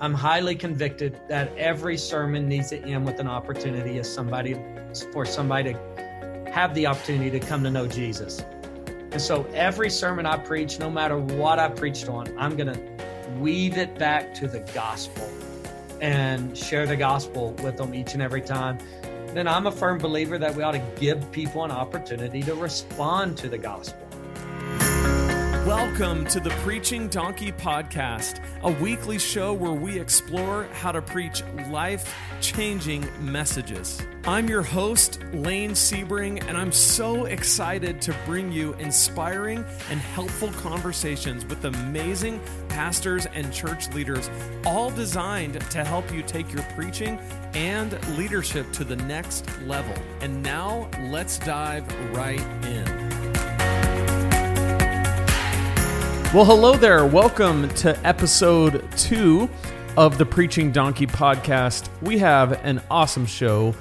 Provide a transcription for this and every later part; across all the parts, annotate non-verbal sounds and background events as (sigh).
I'm highly convicted that every sermon needs to end with an opportunity as somebody for somebody to have the opportunity to come to know Jesus. And so every sermon I preach, no matter what I preached on, I'm going to weave it back to the gospel and share the gospel with them each and every time. Then I'm a firm believer that we ought to give people an opportunity to respond to the gospel. Welcome to the Preaching Donkey Podcast, a weekly show where we explore how to preach life changing messages. I'm your host, Lane Sebring, and I'm so excited to bring you inspiring and helpful conversations with amazing pastors and church leaders, all designed to help you take your preaching and leadership to the next level. And now let's dive right in. Well, hello there. Welcome to episode two of the Preaching Donkey podcast. We have an awesome show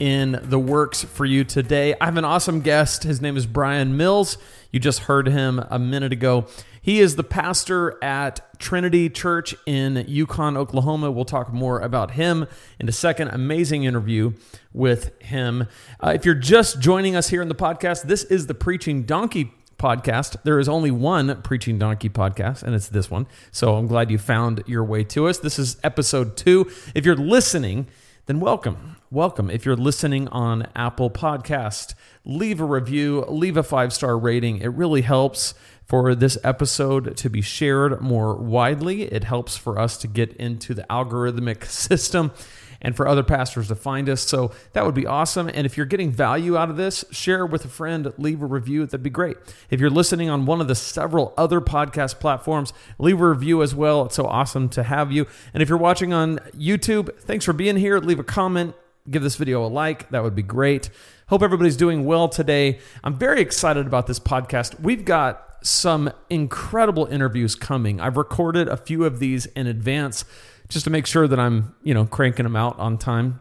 in the works for you today. I have an awesome guest. His name is Brian Mills. You just heard him a minute ago. He is the pastor at Trinity Church in Yukon, Oklahoma. We'll talk more about him in a second. Amazing interview with him. Uh, if you're just joining us here in the podcast, this is the Preaching Donkey podcast. There is only one Preaching Donkey podcast, and it's this one. So I'm glad you found your way to us. This is episode two. If you're listening, then welcome. Welcome. If you're listening on Apple Podcast, leave a review, leave a five star rating. It really helps for this episode to be shared more widely. It helps for us to get into the algorithmic (laughs) system and for other pastors to find us. So that would be awesome. And if you're getting value out of this, share with a friend, leave a review. That'd be great. If you're listening on one of the several other podcast platforms, leave a review as well. It's so awesome to have you. And if you're watching on YouTube, thanks for being here. Leave a comment, give this video a like. That would be great. Hope everybody's doing well today. I'm very excited about this podcast. We've got some incredible interviews coming. I've recorded a few of these in advance just to make sure that I'm, you know, cranking them out on time.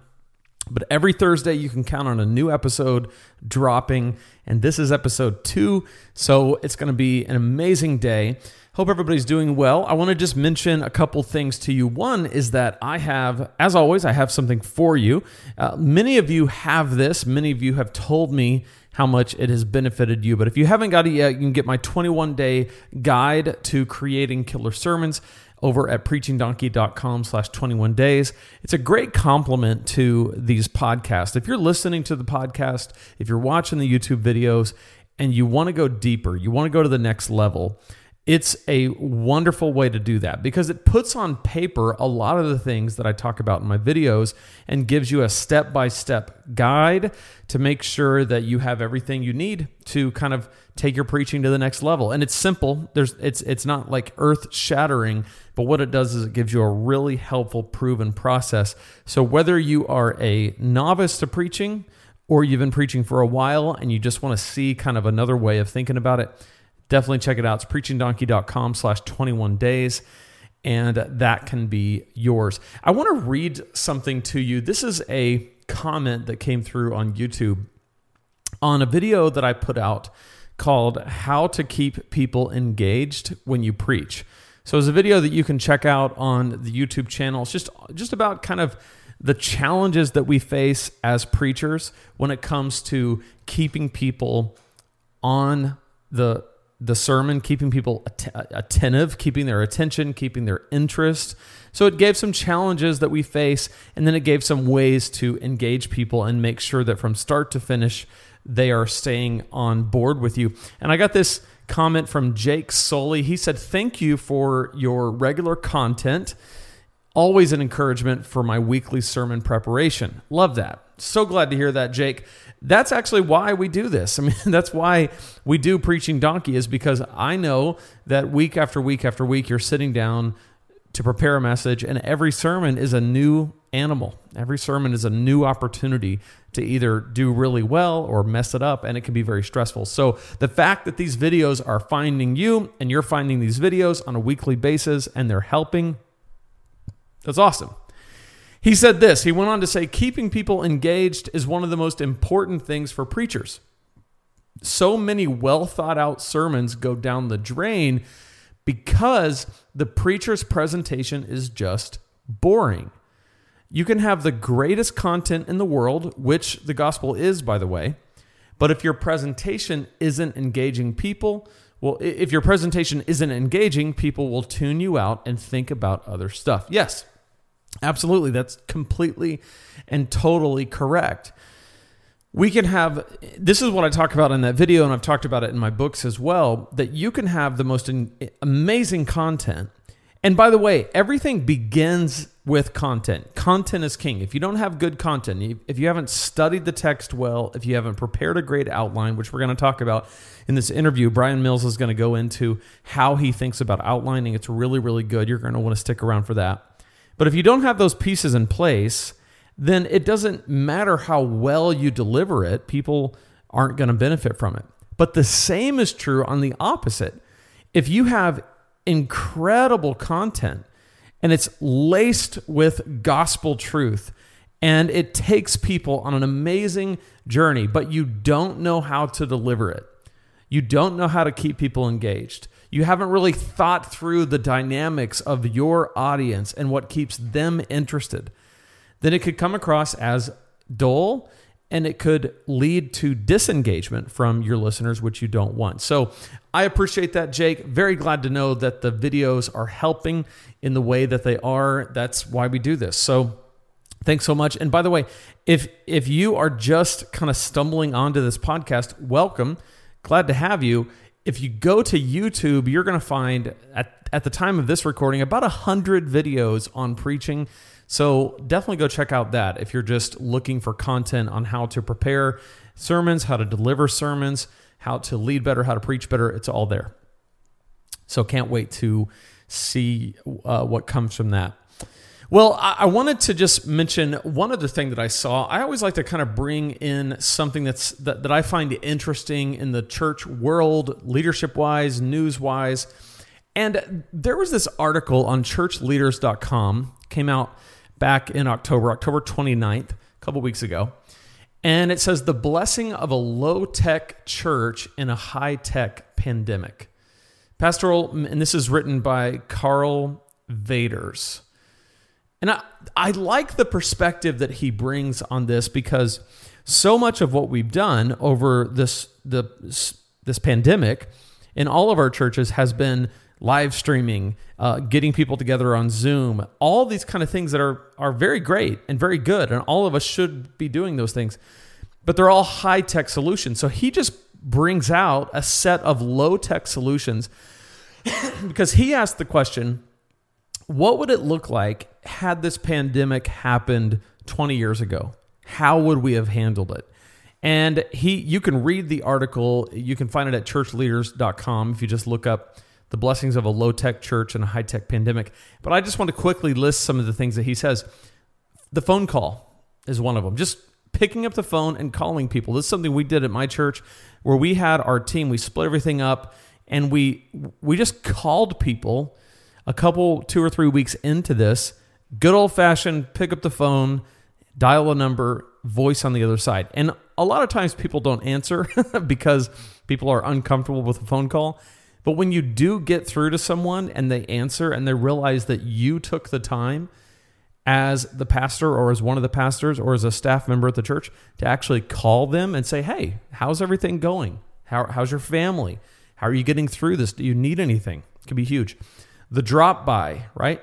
But every Thursday, you can count on a new episode dropping. And this is episode two. So it's going to be an amazing day. Hope everybody's doing well. I want to just mention a couple things to you. One is that I have, as always, I have something for you. Uh, many of you have this, many of you have told me how much it has benefited you. But if you haven't got it yet, you can get my 21 day guide to creating killer sermons over at preachingdonkey.com slash 21 days. It's a great complement to these podcasts. If you're listening to the podcast, if you're watching the YouTube videos, and you want to go deeper, you want to go to the next level, it's a wonderful way to do that because it puts on paper a lot of the things that I talk about in my videos and gives you a step by step guide to make sure that you have everything you need to kind of take your preaching to the next level. And it's simple. There's it's it's not like earth shattering, but what it does is it gives you a really helpful proven process. So whether you are a novice to preaching or you've been preaching for a while and you just want to see kind of another way of thinking about it, definitely check it out. It's preachingdonkey.com slash 21 days. And that can be yours. I want to read something to you. This is a comment that came through on YouTube on a video that I put out called How to Keep People Engaged When You Preach. So it's a video that you can check out on the YouTube channel. It's just just about kind of the challenges that we face as preachers when it comes to keeping people on the the sermon, keeping people att- attentive, keeping their attention, keeping their interest. So it gave some challenges that we face, and then it gave some ways to engage people and make sure that from start to finish, they are staying on board with you. And I got this comment from Jake Soley. He said, Thank you for your regular content. Always an encouragement for my weekly sermon preparation. Love that. So glad to hear that, Jake that's actually why we do this. (laughs) I mean, that's why we do Preaching Donkey, is because I know that week after week after week, you're sitting down to prepare a message, and every sermon is a new animal. Every sermon is a new opportunity to either do really well or mess it up, and it can be very stressful. So, the fact that these videos are finding you and you're finding these videos on a weekly basis and they're helping, that's awesome. He said this. He went on to say, keeping people engaged is one of the most important things for preachers. So many well thought out sermons go down the drain because the preacher's presentation is just boring. You can have the greatest content in the world, which the gospel is, by the way, but if your presentation isn't engaging people, well, if your presentation isn't engaging, people will tune you out and think about other stuff. Yes, absolutely. That's completely and totally correct. We can have, this is what I talk about in that video, and I've talked about it in my books as well, that you can have the most amazing content and by the way, everything begins with content. Content is king. If you don't have good content, if you haven't studied the text well, if you haven't prepared a great outline, which we're going to talk about in this interview, Brian Mills is going to go into how he thinks about outlining. It's really, really good. You're going to want to stick around for that. But if you don't have those pieces in place, then it doesn't matter how well you deliver it, people aren't going to benefit from it. But the same is true on the opposite. If you have incredible content and it's laced with gospel truth and it takes people on an amazing journey, but you don't know how to deliver it. You don't know how to keep people engaged. You haven't really thought through the dynamics of your audience and what keeps them interested. Then it could come across as dull and it could lead to disengagement from your listeners, which you don't want. So I appreciate that, Jake. Very glad to know that the videos are helping in the way that they are. That's why we do this. So thanks so much. And by the way, if if you are just kind of stumbling onto this podcast, welcome. Glad to have you. If you go to YouTube, you're going to find at, at the time of this recording about a hundred videos on preaching so definitely go check out that if you're just looking for content on how to prepare sermons, how to deliver sermons, how to lead better, how to preach better. It's all there. So can't wait to see uh, what comes from that. Well, I wanted to just mention one other thing that I saw. I always like to kind of bring in something that's that, that I find interesting in the church world, leadership wise, news wise. And there was this article on churchleaders.com, came out back in October, October 29th, a couple weeks ago. And it says the blessing of a low tech church in a high tech pandemic. Pastoral, and this is written by Karl Vaters. And I, I like the perspective that he brings on this because so much of what we've done over this, the, this pandemic in all of our churches has been live streaming, uh, getting people together on Zoom, all these kind of things that are are very great and very good, and all of us should be doing those things. But they're all high tech solutions. So he just brings out a set of low tech solutions (coughs) because he asked the question what would it look like had this pandemic happened 20 years ago? How would we have handled it? And he you can read the article, you can find it at churchleaders.com if you just look up the blessings of a low tech church and a high tech pandemic. But I just want to quickly list some of the things that he says. The phone call is one of them. Just picking up the phone and calling people. This is something we did at my church where we had our team, we split everything up and we we just called people a couple 2 or 3 weeks into this. Good old fashioned pick up the phone, dial a number, voice on the other side. And a lot of times people don't answer (laughs) because people are uncomfortable with a phone call. But when you do get through to someone and they answer and they realize that you took the time as the pastor or as one of the pastors or as a staff member at the church to actually call them and say, hey, how's everything going? How, how's your family? How are you getting through this? Do you need anything? It can be huge. The drop by, right?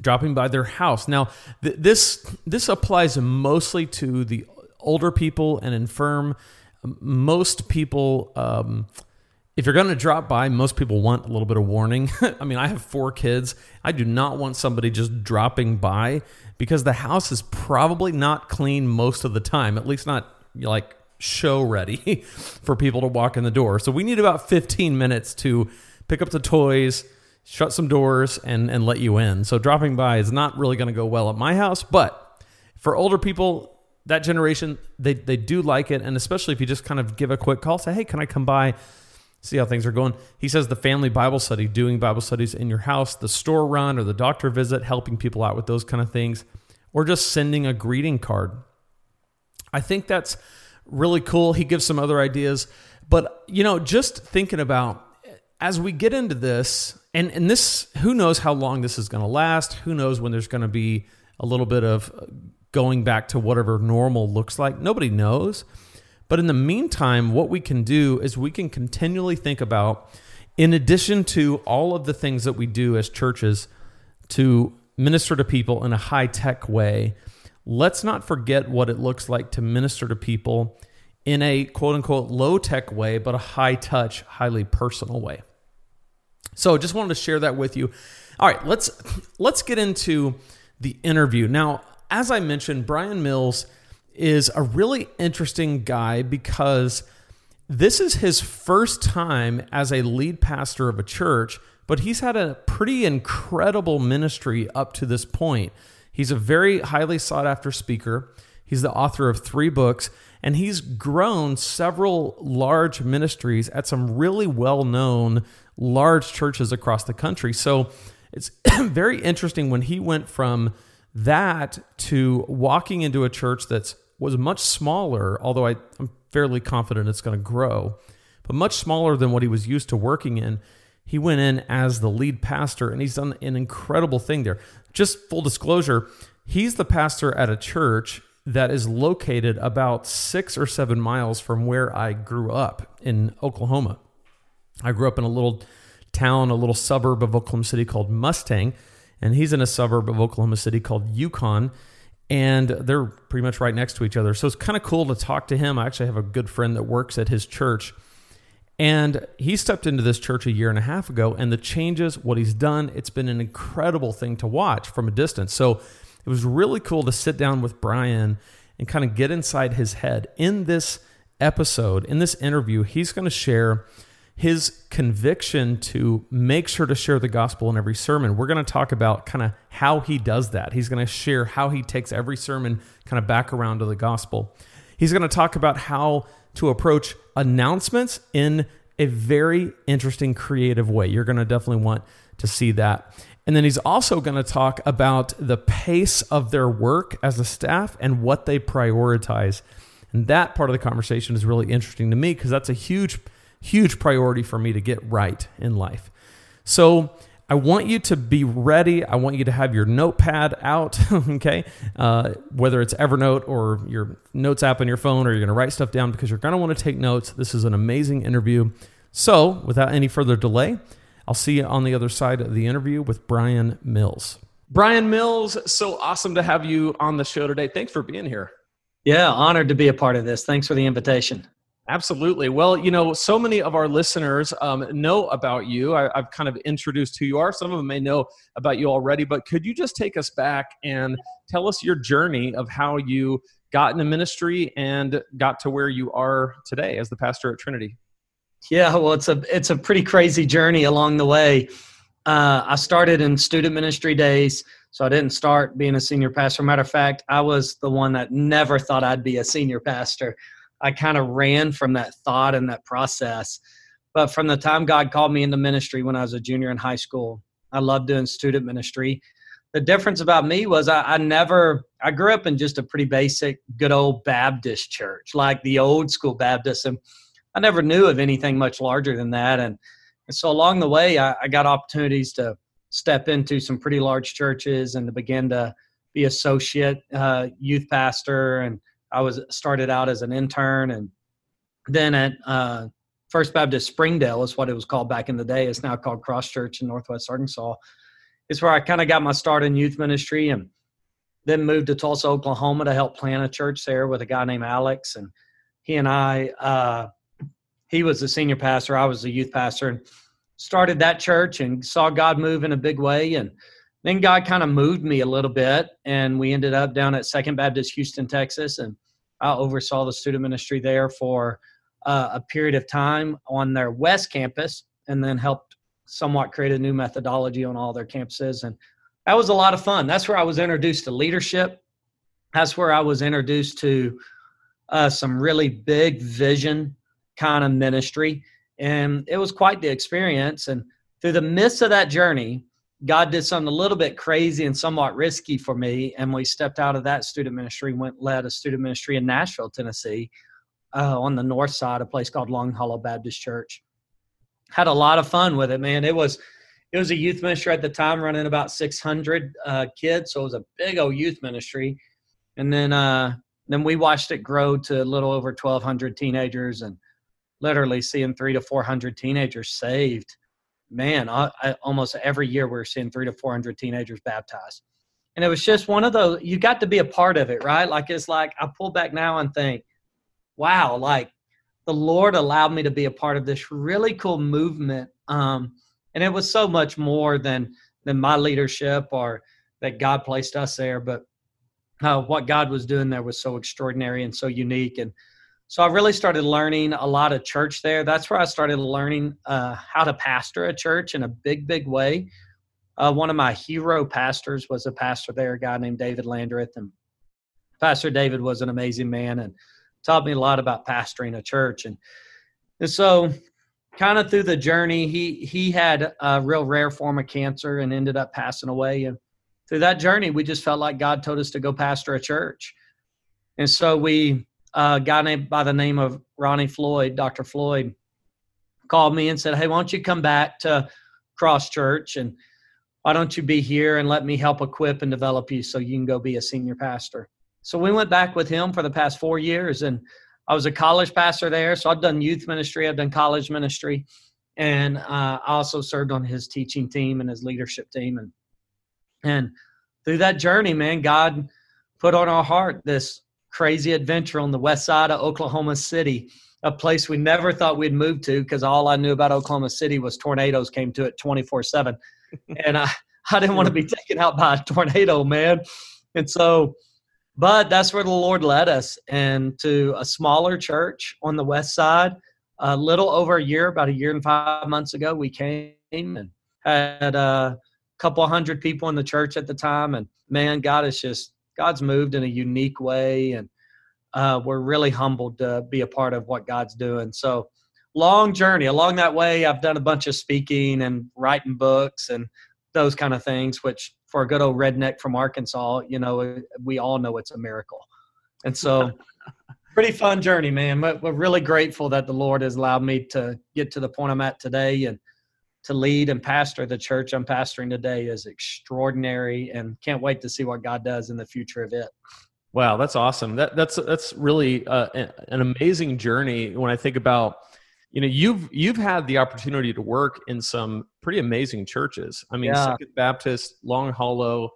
Dropping by their house. Now, th- this this applies mostly to the older people and infirm. Most people um, if you're going to drop by, most people want a little bit of warning. (laughs) I mean, I have four kids. I do not want somebody just dropping by because the house is probably not clean most of the time, at least not like show ready (laughs) for people to walk in the door. So we need about 15 minutes to pick up the toys, shut some doors, and, and let you in. So dropping by is not really going to go well at my house, but for older people, that generation, they, they do like it. And especially if you just kind of give a quick call, say, hey, can I come by? See how things are going. He says the family Bible study, doing Bible studies in your house, the store run or the doctor visit, helping people out with those kind of things, or just sending a greeting card. I think that's really cool. He gives some other ideas, but you know, just thinking about as we get into this, and and this, who knows how long this is going to last? Who knows when there's going to be a little bit of going back to whatever normal looks like? Nobody knows. But in the meantime, what we can do is we can continually think about, in addition to all of the things that we do as churches to minister to people in a high tech way, let's not forget what it looks like to minister to people in a quote unquote low tech way, but a high touch, highly personal way. So just wanted to share that with you. All right, let's let's get into the interview. Now, as I mentioned, Brian Mills is a really interesting guy because this is his first time as a lead pastor of a church, but he's had a pretty incredible ministry up to this point. He's a very highly sought after speaker. He's the author of three books, and he's grown several large ministries at some really well known large churches across the country. So it's (clears throat) very interesting when he went from that to walking into a church that's was much smaller, although I, I'm fairly confident it's going to grow, but much smaller than what he was used to working in. He went in as the lead pastor and he's done an incredible thing there. Just full disclosure, he's the pastor at a church that is located about six or seven miles from where I grew up in Oklahoma. I grew up in a little town, a little suburb of Oklahoma City called Mustang, and he's in a suburb of Oklahoma City called Yukon. And they're pretty much right next to each other. So it's kind of cool to talk to him. I actually have a good friend that works at his church. And he stepped into this church a year and a half ago, and the changes, what he's done, it's been an incredible thing to watch from a distance. So it was really cool to sit down with Brian and kind of get inside his head. In this episode, in this interview, he's going to share his conviction to make sure to share the gospel in every sermon. We're going to talk about kind of how he does that. He's going to share how he takes every sermon kind of back around to the gospel. He's going to talk about how to approach announcements in a very interesting, creative way. You're going to definitely want to see that. And then he's also going to talk about the pace of their work as a staff and what they prioritize. And that part of the conversation is really interesting to me because that's a huge, huge priority for me to get right in life. So I want you to be ready. I want you to have your notepad out, (laughs) okay? Uh, whether it's Evernote or your notes app on your phone, or you're going to write stuff down because you're going to want to take notes. This is an amazing interview. So, without any further delay, I'll see you on the other side of the interview with Brian Mills. Brian Mills, so awesome to have you on the show today. Thanks for being here. Yeah, honored to be a part of this. Thanks for the invitation. Absolutely. Well, you know, so many of our listeners um, know about you. I, have kind of introduced who you are. Some of them may know about you already, but could you just take us back and tell us your journey of how you got into ministry and got to where you are today as the pastor at Trinity? Yeah, well, it's a it's a pretty crazy journey along the way. Uh, I started in student ministry days, so I didn't start being a senior pastor. Matter of fact, I was the one that never thought I'd be a senior pastor. I kind of ran from that thought and that process. But from the time God called me into ministry when I was a junior in high school, I loved doing student ministry. The difference about me was I, I never, I grew up in just a pretty basic, good old Baptist church, like the old school Baptist. And I never knew of anything much larger than that. And, and so along the way, I, I, got opportunities to step into some pretty large churches and to begin to be associate uh, youth pastor. And I was started out as an intern, and then at uh, First Baptist Springdale is what it was called back in the day. It's now called Cross Church in Northwest Arkansas. It's where I kind of got my start in youth ministry, and then moved to Tulsa, Oklahoma, to help plant a church there with a guy named Alex, and he and I. Uh, he was the senior pastor, I was the youth pastor, and started that church and saw God move in a big way. And then God kind of moved me a little bit, and we ended up down at Second Baptist Houston, Texas, and I oversaw the student ministry there for uh, a period of time on their West campus, and then helped somewhat create a new methodology on all their campuses. And that was a lot of fun. That's where I was introduced to leadership. That's where I was introduced to uh, some really big vision kind of ministry. And it was quite the experience. And through the midst of that journey, God did something a little bit crazy and somewhat risky for me. And we stepped out of that student ministry, went led a student ministry in Nashville, Tennessee, uh, on the north side, a place called Long Hollow Baptist Church. had a lot of fun with it, man. It was it was a youth ministry at the time, running about 600 uh, kids, so it was a big old youth ministry. And then uh, then we watched it grow to a little over 1,200 teenagers, and literally seeing three to 400 teenagers saved. Man, I, I, almost every year we we're seeing three to 400 teenagers baptized. And it was just one of those, you got to be a part of it, right? Like, it's like I pull back now and think, wow, like the Lord allowed me to be a part of this really cool movement. Um, and it was so much more than than my leadership or that God placed us there, but uh, what God was doing there was so extraordinary and so unique. And so I really started learning a lot of church there. That's where I started learning uh, how to pastor a church in a big, big way. Uh, one of my hero pastors was a pastor there, a guy named David Landrith, and Pastor David was an amazing man and taught me a lot about pastoring a church. And and so kind of through the journey, he he had a real rare form of cancer and ended up passing away. And through that journey, we just felt like God told us to go pastor a church. And so we a guy named by the name of Ronnie Floyd, Dr. Floyd, called me and said, Hey, why don't you come back to Cross Church and why don't you be here and let me help equip and develop you so you can go be a senior pastor? So we went back with him for the past four years and I was a college pastor there, so I've done youth ministry, I've done college ministry, and uh, I also served on his teaching team and his leadership team, and and through that journey, man, God put on our heart this crazy adventure on the west side of Oklahoma City, a place we never thought we'd move to because all I knew about Oklahoma City was tornadoes came to it 24 7. (laughs) And I, I didn't want to be taken out by a tornado, man. And so but that's where the Lord led us and to a smaller church on the west side. A little over a year, about a year and five months ago, we came and had uh, a couple hundred people in the church at the time. And man, God is just God's moved in a unique way, and uh, we're really humbled to be a part of what God's doing. So long journey along that way. I've done a bunch of speaking and writing books and those kind of things, which for a good old redneck from Arkansas, you know, we all know it's a miracle. And so, (laughs) pretty fun journey, man. We're really grateful that the Lord has allowed me to get to the point I'm at today and to lead and pastor the church I'm pastoring today is extraordinary and can't wait to see what God does in the future of it. Wow, that's awesome. That that's that's really uh, an amazing journey when I think about you know you've you've had the opportunity to work in some pretty amazing churches i mean yeah. second baptist long hollow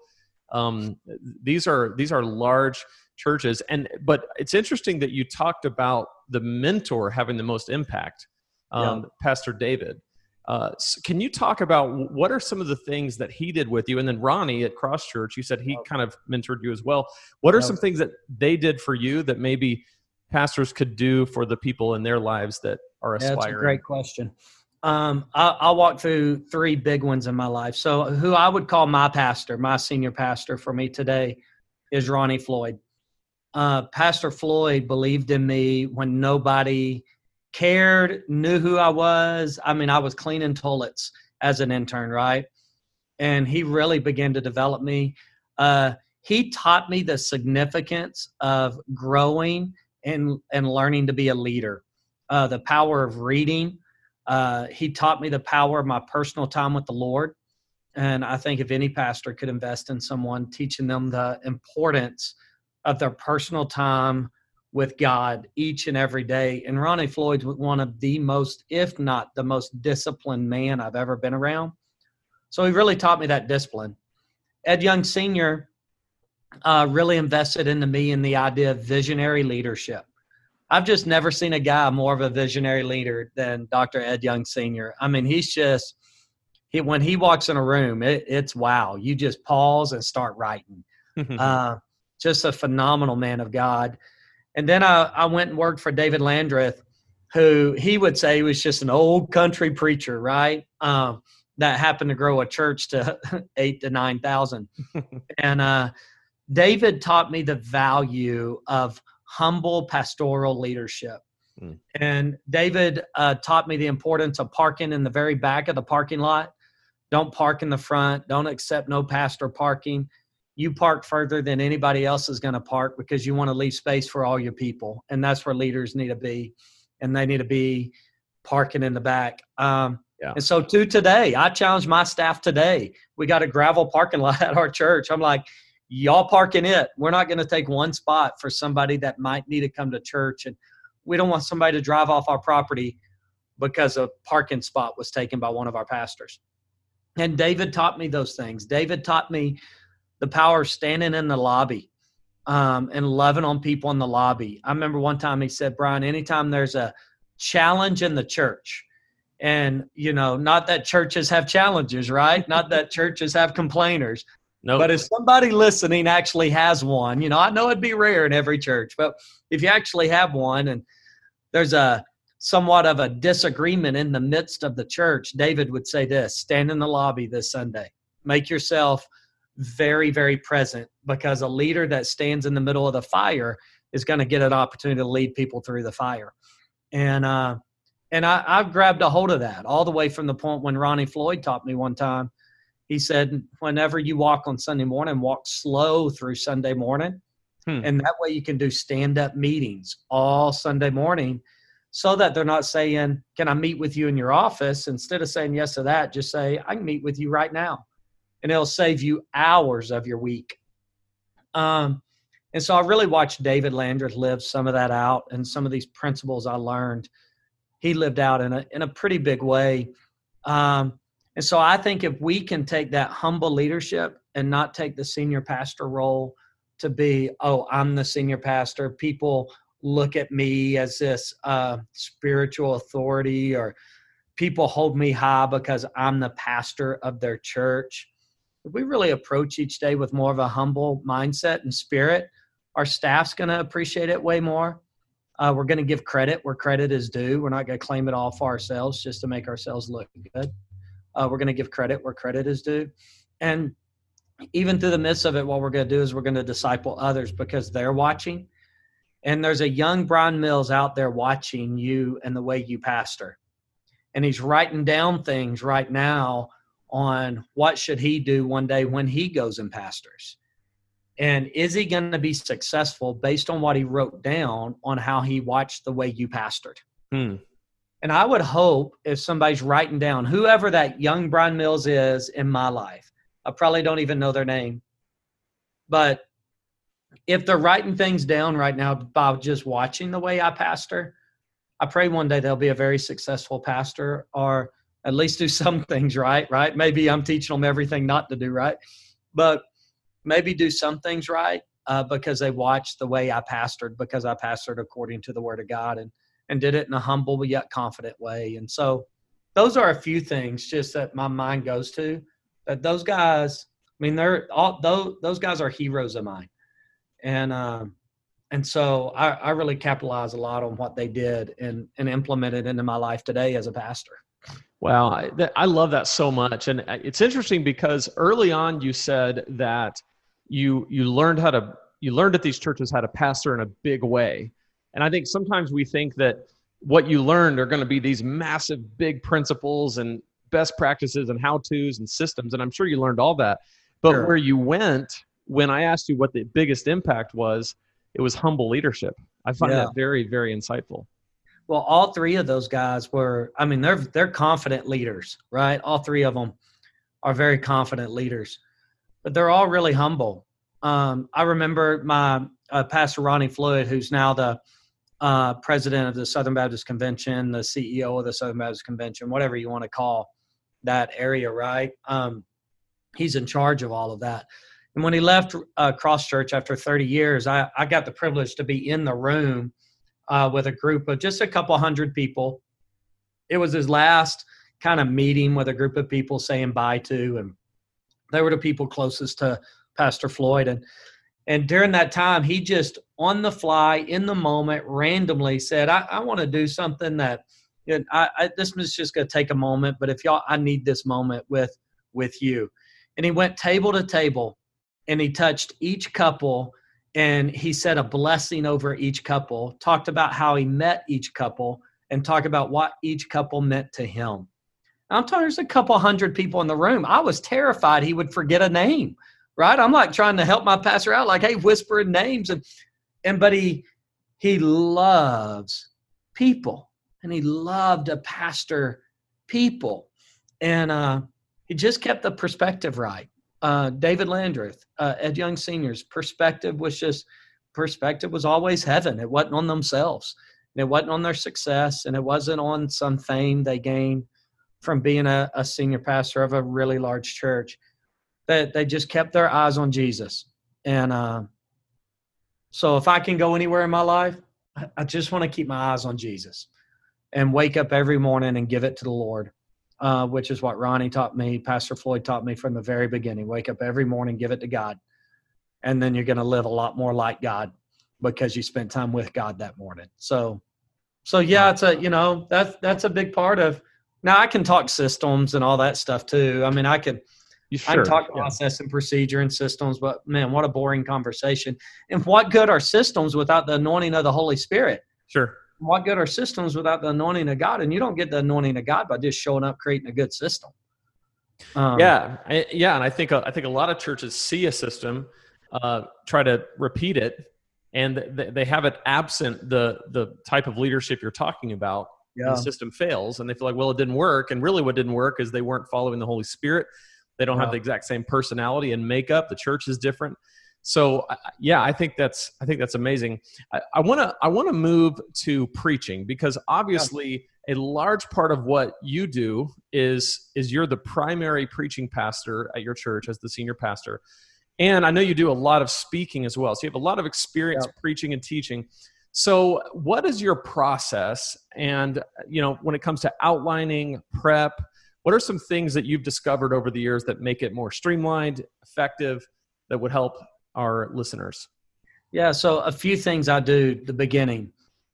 um, these are these are large churches and but it's interesting that you talked about the mentor having the most impact um, yeah. pastor david uh, so can you talk about what are some of the things that he did with you and then ronnie at cross church you said he kind of mentored you as well what are some things that they did for you that maybe pastors could do for the people in their lives that are aspiring? That's a great question. Um, I'll, I'll, walk through three big ones in my life. So, who I would call my pastor, my senior pastor for me today, is Ronnie Floyd. Uh, pastor Floyd believed in me when nobody cared, knew who I was. I mean, I was cleaning toilets as an intern, right? And he really began to develop me. Uh, he taught me the significance of growing and and learning to be a leader. Uh, the power of reading. Uh, he taught me the power of my personal time with the Lord. And I think if any pastor could invest in someone, teaching them the importance of their personal time with God each and every day. And Ronnie Floyd's one of the most, if not the most disciplined man I've ever been around. So he really taught me that discipline. Ed Young Sr uh, really invested into me in the idea of visionary leadership. I've just never seen a guy more of a visionary leader than Dr. Ed Young Sr. I mean, he's just he when he walks in a room, it, it's wow. You just pause and start writing. (laughs) uh, just a phenomenal man of God. And then I, I went and worked for David Landrith, who he would say was just an old country preacher, right? Um, that happened to grow a church to (laughs) eight to nine thousand, (laughs) and uh, David taught me the value of humble pastoral leadership. Mm. And David uh, taught me the importance of parking in the very back of the parking lot. Don't park in the front. Don't accept no pastor parking. You park further than anybody else is going to park because you want to leave space for all your people. And that's where leaders need to be. And they need to be parking in the back. Um, Yeah. And so to today, I challenge my staff today. We got a gravel parking (laughs) lot at our church. I'm like, y'all park in it. We're not going to take one spot for somebody that might need to come to church. And we don't want somebody to drive off our property because a parking spot was taken by one of our pastors. And David taught me those things. David taught me the power of standing in the lobby um, and loving on people in the lobby. I remember one time he said, Brian, anytime there's a challenge in the church, and you know, not that churches have challenges, right? Not that (laughs) churches have complainers. Nope. But if somebody listening actually has one, you know, I know it'd be rare in every church, but if you actually have one and there's a somewhat of a disagreement in the midst of the church, David would say this stand in the lobby this Sunday. Make yourself very, very present because a leader that stands in the middle of the fire is going to get an opportunity to lead people through the fire. And, uh, and I, I've grabbed a hold of that all the way from the point when Ronnie Floyd taught me one time. He said, whenever you walk on Sunday morning, walk slow through Sunday morning. Hmm. And that way you can do stand up meetings all Sunday morning so that they're not saying, Can I meet with you in your office? Instead of saying yes to that, just say, I can meet with you right now. And it'll save you hours of your week. Um, and so I really watched David Landrith live some of that out and some of these principles I learned. He lived out in a in a pretty big way. Um, and so I think if we can take that humble leadership and not take the senior pastor role to be, oh, I'm the senior pastor, people look at me as this uh, spiritual authority or people hold me high because I'm the pastor of their church. If we really approach each day with more of a humble mindset and spirit, our staff's going to appreciate it way more. Uh, we're going to give credit where credit is due. We're not going to claim it all for ourselves just to make ourselves look good. Uh, we're going to give credit where credit is due. And even through the midst of it, what we're going to do is we're going to disciple others because they're watching and there's a young Brian Mills out there watching you and the way you pastor. And he's writing down things right now on what should he do one day when he goes and pastors. And is he going to be successful based on what he wrote down on how he watched the way you pastored? Hmm. And I would hope if somebody's writing down whoever that young Brian Mills is in my life, I probably don't even know their name, but if they're writing things down right now by just watching the way I pastor, I pray one day they'll be a very successful pastor or at least do (laughs) some things right, right? Maybe I'm teaching them everything not to do right, but maybe do some things right uh, because they watched the way I pastored, because I pastored according to the word of God and, and did it in a humble yet confident way. And so those are a few things just that my mind goes to that those guys, I mean, they're all those, those guys are heroes of mine and um, and so I, I really capitalize a lot on what they did and and implemented into my life today as a pastor. Wow, I, I love that so much, and uh, it's interesting because early on you said that you you learned how to you learned at these churches how to pastor in a big way, and I think sometimes we think that what you learned are going to be these massive big principles and best practices and how tos and systems, and I'm sure you learned all that, but sure. where you went when I asked you what the biggest impact was, it was humble leadership. I find yeah. that very, very insightful. Well, all three of those guys were, I mean, they're they're confident leaders, right? All three of them are very confident leaders, but they're all really humble. Um, I remember my uh, Pastor Ronnie Floyd, who's now the uh, president of the Southern Baptist Convention, the CEO of the Southern Baptist Convention, whatever you want to call that area, right? Um, he's in charge of all of that. And when he left uh, Cross Church after 30 years, I, I got the privilege to be in the room uh, with a group of just a couple hundred people. It was his last kind of meeting with a group of people saying bye to, and they were the people closest to Pastor Floyd. And and during that time, he just on the fly, in the moment, randomly said, "I, I want to do something that." You know, I, I, this is just going to take a moment, but if y'all, I need this moment with with you. And he went table to table and he touched each couple and he said a blessing over each couple, talked about how he met each couple, and talked about what each couple meant to him. I'm talking there's a couple hundred people in the room. I was terrified he would forget a name, right? I'm like trying to help my pastor out, like, hey, whispering names. And and but he he loves people and he loved a pastor people. And uh, he just kept the perspective right. Uh, David Landrith, uh, Ed Young Senior's perspective was just perspective was always heaven. It wasn't on themselves. And it wasn't on their success, and it wasn't on some fame they gained from being a, a senior pastor of a really large church. That they, they just kept their eyes on Jesus. And uh, so, if I can go anywhere in my life, I, I just want to keep my eyes on Jesus and wake up every morning and give it to the Lord. Uh, which is what Ronnie taught me, Pastor Floyd taught me from the very beginning. Wake up every morning, give it to God and then you're going to live a lot more like God because you spent time with God that morning. So, so yeah, it's a you know that's that's a big part of. Now I can talk systems and all that stuff too. I mean, I can, Sure, I can talk yeah. process and procedure and systems, but man, what a boring conversation. And what good are systems without the anointing of the Holy Spirit? Sure. What good are systems without the anointing of God? And you don't get the anointing of God by just showing up, creating a good system. Um, yeah, I, yeah, and I think I think a lot of churches see a system uh, try to repeat it, and they have it absent the the type of leadership you're talking about. Yeah. The system fails, and they feel like, well, it didn't work. And really, what didn't work is they weren't following the Holy Spirit. They don't yeah. have the exact same personality and makeup. The church is different. So yeah, I think that's I think that's amazing. I want to I want to move to preaching because obviously a large part of what you do is is you're the primary preaching pastor at your church as the senior pastor. And I know you do a lot of speaking as well. So you have a lot of experience preaching and teaching. So what is your process? And, you know, when it comes to outlining, prep, what are some things that you've discovered over the years that make it more streamlined, effective, that would help our listeners? Yeah, so a few things I do the beginning.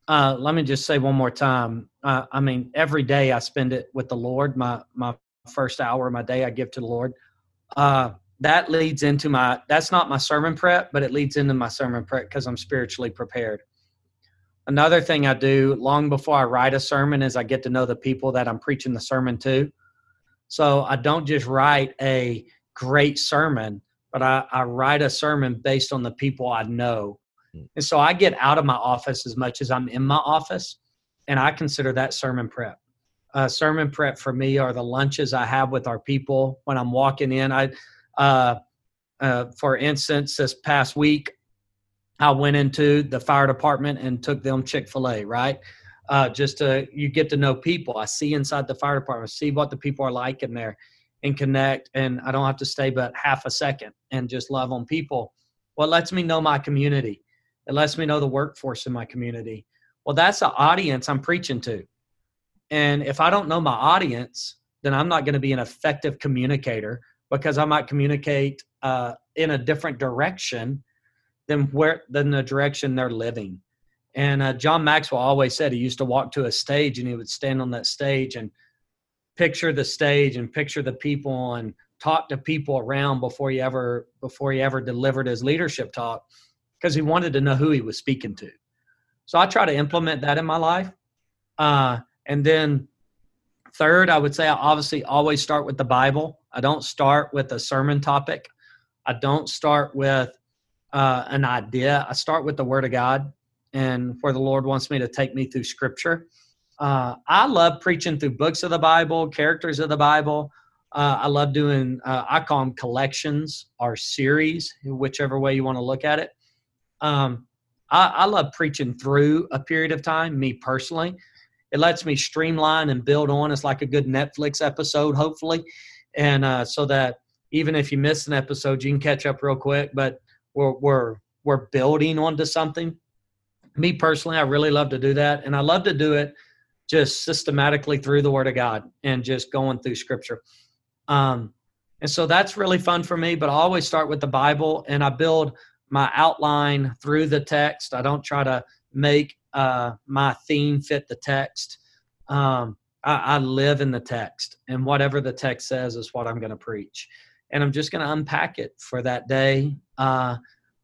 Uh, let me just say one more time. Uh, I mean, every day I spend it with the Lord. My my first hour of my day I give to the Lord. Uh, that leads into my that's not my sermon prep but it leads into my sermon prep because i'm spiritually prepared another thing i do long before i write a sermon is i get to know the people that i'm preaching the sermon to so i don't just write a great sermon but i, I write a sermon based on the people i know hmm. and so i get out of my office as much as i'm in my office and i consider that sermon prep uh, sermon prep for me are the lunches i have with our people when i'm walking in i uh, uh, for instance, this past week, I went into the fire department and took them Chick Fil A. Right, uh, just to you get to know people. I see inside the fire department, see what the people are like in there, and connect. And I don't have to stay but half a second and just love on people. Well, it lets me know my community. It lets me know the workforce in my community. Well, that's the audience I'm preaching to. And if I don't know my audience, then I'm not going to be an effective communicator because I might communicate uh, in a different direction than where than the direction they're living. And uh, John Maxwell always said he used to walk to a stage and he would stand on that stage and picture the stage and picture the people and talk to people around before he ever before he ever delivered his leadership talk because he wanted to know who he was speaking to. So I try to implement that in my life. Uh, and then third, I would say I obviously always start with the Bible. I don't start with a sermon topic. I don't start with uh, an idea. I start with the Word of God and where the Lord wants me to take me through Scripture. Uh, I love preaching through books of the Bible, characters of the Bible. Uh, I love doing, uh, I call them collections or series, whichever way you want to look at it. Um, I, I love preaching through a period of time, me personally. It lets me streamline and build on. It's like a good Netflix episode, hopefully and uh, so that even if you miss an episode, you can catch up real quick. But we're we're we're building onto something. Me personally, I really love to do that, and I love to do it just systematically through the Word of God and just going through Scripture. Um, and so that's really fun for me. But I always start with the Bible, and I build my outline through the text. I don't try to make uh, my theme fit the text. Um, I, I live in the text, and whatever the text says is what I'm going to preach. And I'm just going to unpack it for that day. Uh,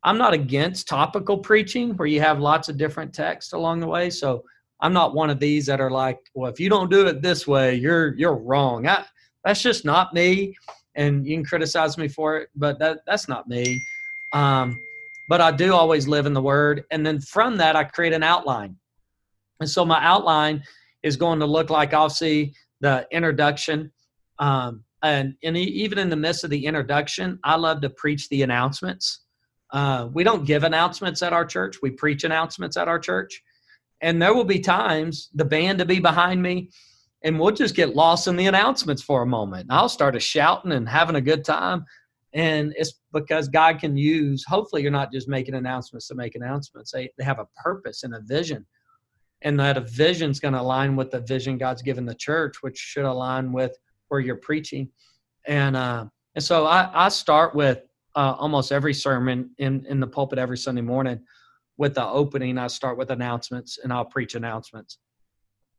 I'm not against topical preaching where you have lots of different texts along the way. So I'm not one of these that are like, well, if you don't do it this way, you're you're wrong. I, that's just not me. And you can criticize me for it, but that that's not me. Um, but I do always live in the Word, and then from that I create an outline. And so my outline is going to look like I'll see the introduction. Um, and, and even in the midst of the introduction, I love to preach the announcements. Uh, we don't give announcements at our church, we preach announcements at our church. And there will be times the band to be behind me, and we'll just get lost in the announcements for a moment. I'll start a shouting and having a good time. And it's because God can use, hopefully, you're not just making announcements to make announcements. They, they have a purpose and a vision. And that a vision is going to align with the vision God's given the church, which should align with where you're preaching. And uh, and so I, I start with uh, almost every sermon in, in the pulpit every Sunday morning with the opening. I start with announcements and I'll preach announcements,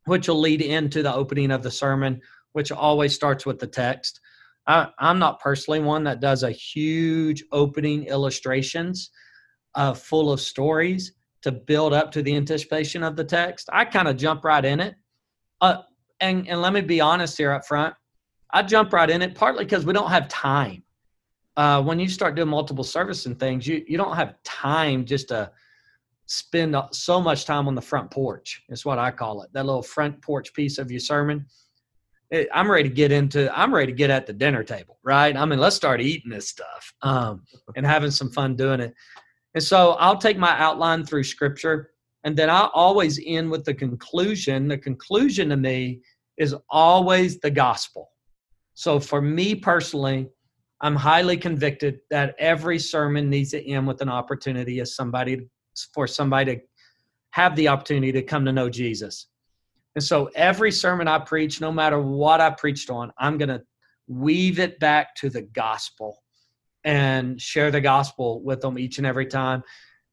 which will lead into the opening of the sermon, which always starts with the text. I, am not personally one that does a huge opening illustrations uh, full of stories to build up to the anticipation of the text. I kind of jump right in it. Uh, and, and let me be honest here up front. I jump right in it partly because we don't have time. Uh, when you start doing multiple service and things, you, you don't have time just to spend so much time on the front porch. It's what I call it. That little front porch piece of your sermon. I'm ready to get into. I'm ready to get at the dinner table, right? I mean, let's start eating this stuff um, (laughs) and having some fun doing it. And so I'll take my outline through Scripture, and then I always end with the conclusion. The conclusion to me is always the gospel. So for me personally, I'm highly convicted that every sermon needs to end with an opportunity as somebody for somebody to have the opportunity to come to know Jesus. And so every sermon I preach, no matter what I preached on, I'm going to weave it back to the gospel and share the gospel with them each and every time.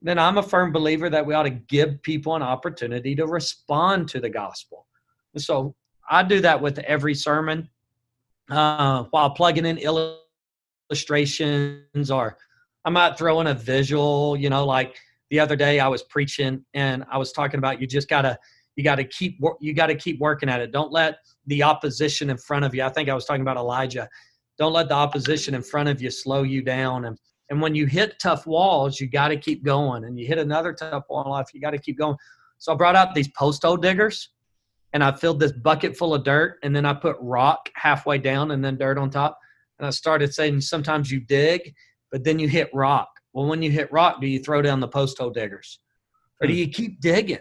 Then I'm a firm believer that we ought to give people an opportunity to respond to the gospel. And so I do that with every sermon uh, while plugging in illustrations or I might throw in a visual, you know, like the other day I was preaching and I was talking about you just gotta you gotta keep you gotta keep working at it. Don't let the opposition in front of you. I think I was talking about Elijah. Don't let the opposition in front of you slow you down. And and when you hit tough walls, you got to keep going. And you hit another tough wall in life, you got to keep going. So I brought out these post hole diggers, and I filled this bucket full of dirt, and then I put rock halfway down, and then dirt on top. And I started saying, sometimes you dig, but then you hit rock. Well, when you hit rock, do you throw down the post hole diggers? Or do hmm. you keep digging?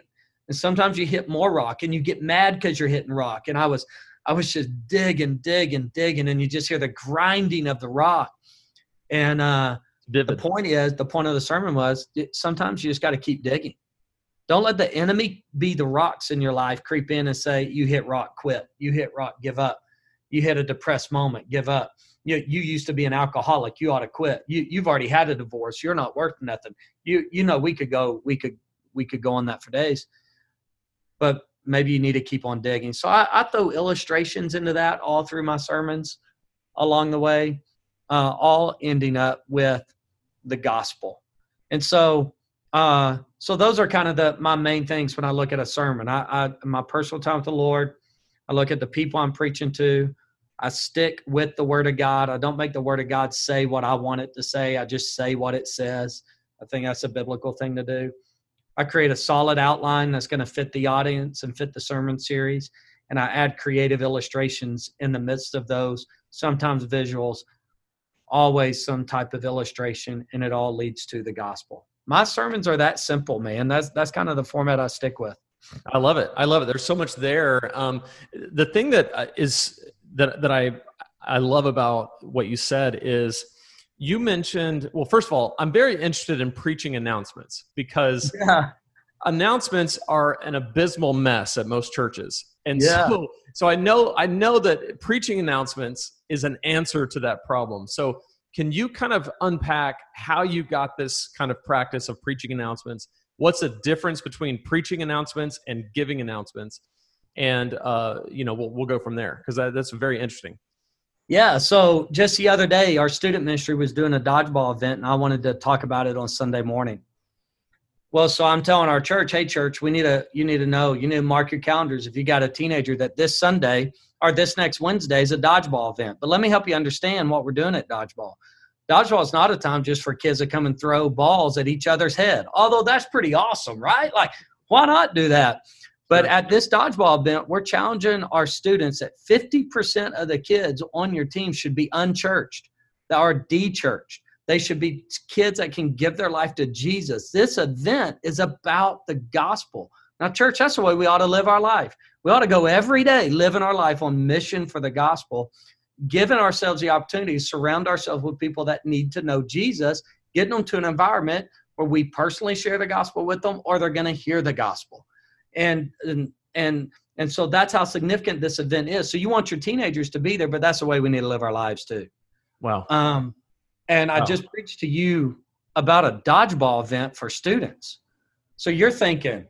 And sometimes you hit more rock and you get mad because you're hitting rock. And I was I was just digging, digging, digging, and you just hear the grinding of the rock. And uh, the point is, the point of the sermon was sometimes you just got to keep digging. Don't let the enemy be the rocks in your life creep in and say, You hit rock, quit. You hit rock, give up. You hit a depressed moment, give up you you used to be an alcoholic you ought to quit. You you've already had a divorce. You're not worth nothing. You you know we could go we could we could go on that for days. But maybe you need to keep on digging. So i, I throw illustrations into that all through my sermons along the way uh, all ending up with the gospel. And so uh, so those are kind of the my main things when i look at a sermon. I, I my personal time with the lord. I look at the people i'm preaching to I stick with the word of God. I don't make the word of God say what I want it to say. I just say what it says. I think that's a biblical thing to do. I create a solid outline that's going to fit the audience and fit the sermon series. And I add creative illustrations in the midst of those, sometimes visuals, always some type of illustration, and it all leads to the gospel. My sermons are that simple, man. That's that's kind of the format I stick with. I love it. I love it. There's so much there. Um, the thing that uh, is that that I I love about what you said is you mentioned well first of all i'm very interested in preaching announcements because (laughs) yeah. announcements are an abysmal mess at most churches and yeah. so so i know i know that preaching announcements is an answer to that problem so can you kind of unpack how you got this kind of practice of preaching announcements what's the difference between preaching announcements and giving announcements and uh, you know we'll we'll go from there because that, that's very interesting. Yeah. So just the other day, our student ministry was doing a dodgeball event, and I wanted to talk about it on Sunday morning. Well, so I'm telling our church, hey, church, we need to you need to know, you need to mark your calendars if you got a teenager that this Sunday or this next Wednesday is a dodgeball event. But let me help you understand what we're doing at dodgeball. Dodgeball is not a time just for kids to come and throw balls at each other's head. Although that's pretty awesome, right? Like, why not do that? But at this dodgeball event, we're challenging our students that 50% of the kids on your team should be unchurched, that are de-churched. They should be kids that can give their life to Jesus. This event is about the gospel. Now, church, that's the way we ought to live our life. We ought to go every day living our life on mission for the gospel, giving ourselves the opportunity to surround ourselves with people that need to know Jesus, getting them to an environment where we personally share the gospel with them or they're going to hear the gospel. And, and, and, and so that's how significant this event is. So you want your teenagers to be there, but that's the way we need to live our lives too. Wow. Um, and I just preached to you about a dodgeball event for students. So you're thinking,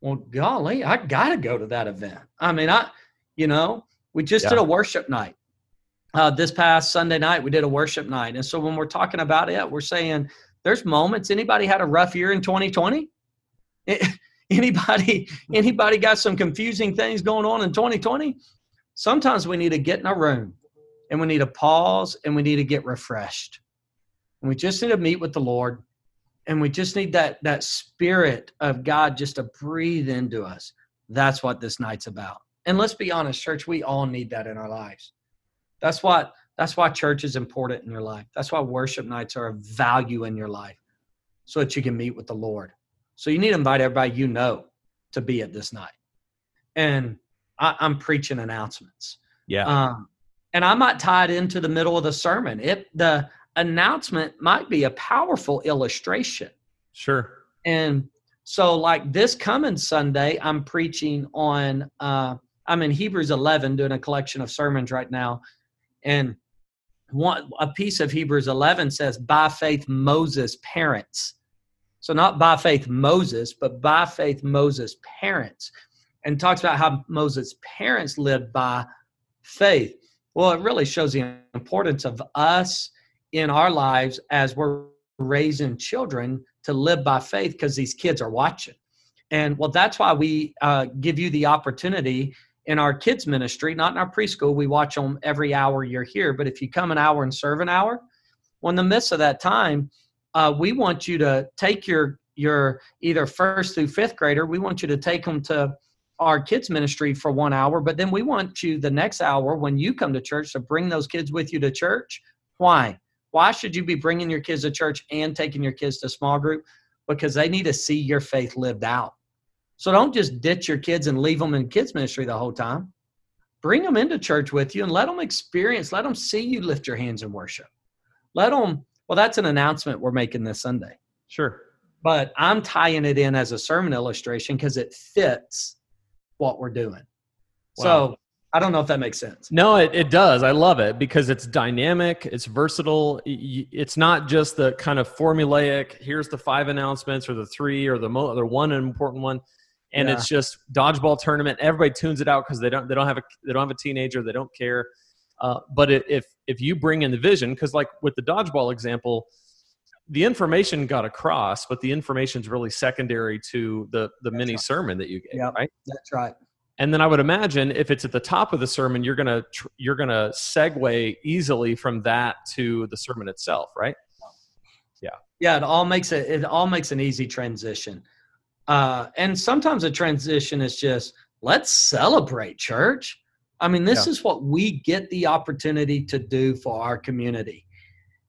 well, golly, I got to go to that event. I mean, I, you know, we just yeah. did a worship night. Uh, this past Sunday night, we did a worship night. And so when we're talking about it, we're saying there's moments. Anybody had a rough year in 2020? (laughs) anybody, (laughs) anybody got some confusing things going on in 2020? Sometimes we need to get in a room and we need to pause and we need to get refreshed. And we just need to meet with the Lord and we just need that that spirit of God just to breathe into us. That's what this night's about. And let's be honest, church, we all need that in our lives. That's what that's why church is important in your life. That's why worship nights are of value in your life. So that you can meet with the Lord. So you need to invite everybody you know to be at this night. And I, am preaching announcements. Yeah. Um, and I might tie it into the middle of the sermon. It the announcement might be a powerful illustration. Sure. And so, like this coming Sunday, I'm preaching on. Uh, I'm in Hebrews 11 doing a collection of sermons right now, and one a piece of Hebrews 11 says, "By faith Moses' parents." So not by faith Moses, but by faith Moses' parents, and talks about how Moses' parents lived by faith. Well, it really shows the importance of us in our lives as we're raising children to live by faith because these kids are watching. And well, that's why we uh, give you the opportunity in our kids ministry, not in our preschool. We watch them every hour you're here. But if you come an hour and serve an hour, well, in the midst of that time, uh, we want you to take your your either first through fifth grader. We want you to take them to our kids ministry for one hour, but then we want you the next hour when you come to church to bring those kids with you to church. Why? Why should you be bringing your kids to church and taking your kids to small group? Because they need to see your faith lived out. So don't just ditch your kids and leave them in kids ministry the whole time. Bring them into church with you and let them experience, let them see you lift your hands in worship. Let them, well, that's an announcement we're making this Sunday. Sure. But I'm tying it in as a sermon illustration because it fits what we're doing. Wow. So I don't know if that makes sense. No, it, it does. I love it because it's dynamic, it's versatile. It's not just the kind of formulaic, here's the five announcements or the three or the, mo- the one important one. And yeah. it's just dodgeball tournament. Everybody tunes it out because they don't they don't have a they don't have a teenager. They don't care. Uh, but if if you bring in the vision, because like with the dodgeball example, the information got across, but the information is really secondary to the the That's mini right. sermon that you gave, yep. right? That's right. And then I would imagine if it's at the top of the sermon, you're gonna tr- you're gonna segue easily from that to the sermon itself, right? Yeah. Yeah, it all makes it it all makes an easy transition. Uh, and sometimes a transition is just let's celebrate church. I mean, this yeah. is what we get the opportunity to do for our community.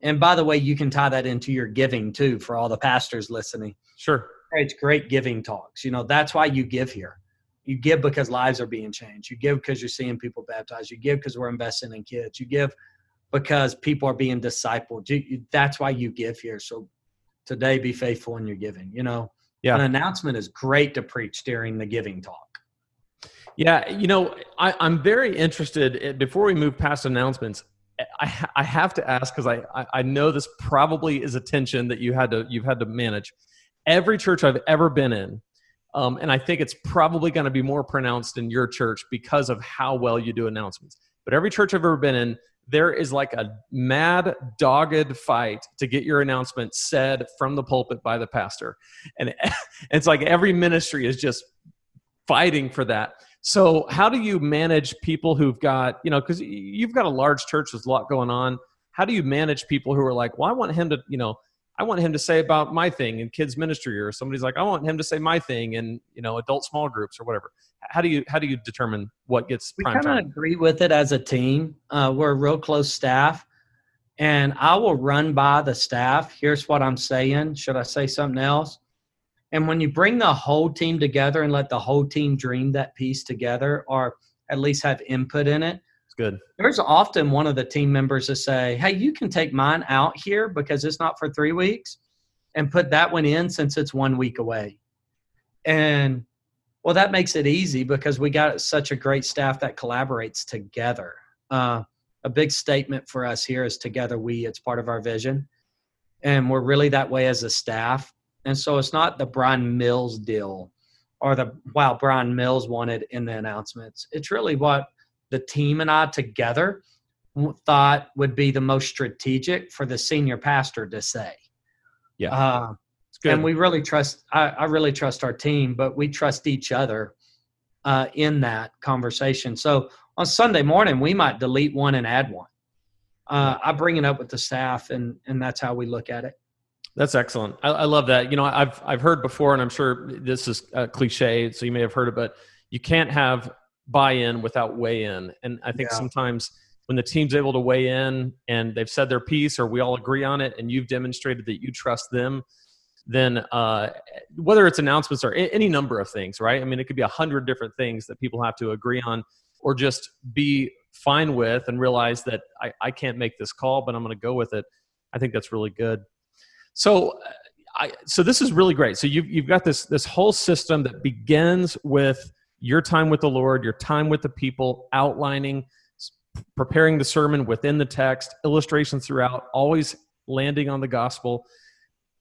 And by the way, you can tie that into your giving too for all the pastors listening. Sure. It's great giving talks. You know, that's why you give here. You give because lives are being changed. You give because you're seeing people baptized. You give because we're investing in kids. You give because people are being discipled. You, that's why you give here. So today, be faithful in your giving. You know, yeah. an announcement is great to preach during the giving talk. Yeah, you know, I, am very interested. Before we move past announcements, I, I have to ask because I, I know this probably is a tension that you had to you've had to manage. Every church I've ever been in, um, and I think it's probably going to be more pronounced in your church because of how well you do announcements. But every church I've ever been in, there is like a mad, dogged fight to get your announcement said from the pulpit by the pastor, and (laughs) it's like every ministry is just fighting for that. So, how do you manage people who've got, you know, because you've got a large church, there's a lot going on. How do you manage people who are like, well, I want him to, you know, I want him to say about my thing in kids ministry, or somebody's like, I want him to say my thing in you know adult small groups or whatever. How do you how do you determine what gets we kind of agree with it as a team. Uh, we're a real close staff, and I will run by the staff. Here's what I'm saying. Should I say something else? And when you bring the whole team together and let the whole team dream that piece together, or at least have input in it, It's good. there's often one of the team members to say, "Hey, you can take mine out here because it's not for three weeks, and put that one in since it's one week away." And well, that makes it easy because we got such a great staff that collaborates together. Uh, a big statement for us here is "Together we." It's part of our vision, and we're really that way as a staff. And so it's not the Brian Mills deal or the wow Brian Mills wanted in the announcements. It's really what the team and I together thought would be the most strategic for the senior pastor to say. Yeah. Uh, It's good. and we really trust, I, I really trust our team, but we trust each other uh, in that conversation. So on Sunday morning, we might delete one and add one. Uh, I bring it up with the staff, and and that's how we look at it. That's excellent. I, I love that. You know, I've I've heard before, and I'm sure this is a cliche, so you may have heard it, but you can't have buy-in without weigh-in. And I think Yeah. sometimes when the team's able to weigh in and they've said their piece, or we all agree on it, and you've demonstrated that you trust them, then uh, whether it's announcements or any number of things, right? I mean, it could be a hundred different things that people have to agree on, or just be fine with and realize that I, I can't make this call, but I'm going to go with it. I think that's really good. So, I, so this is really great. So you've you've got this this whole system that begins with your time with the Lord, your time with the people, outlining, preparing the sermon within the text, illustrations throughout, always landing on the gospel.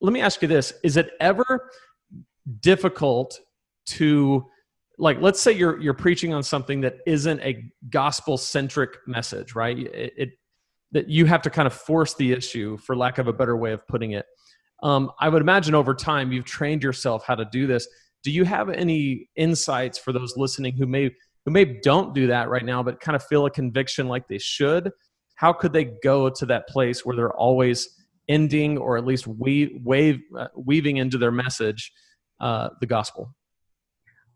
Let me ask you this: Is it ever difficult to like let's say you're you're preaching on something that isn't a gospel centric message right it, it that you have to kind of force the issue for lack of a better way of putting it um, i would imagine over time you've trained yourself how to do this do you have any insights for those listening who may who maybe don't do that right now but kind of feel a conviction like they should how could they go to that place where they're always ending or at least weave, wave, uh, weaving into their message uh, the gospel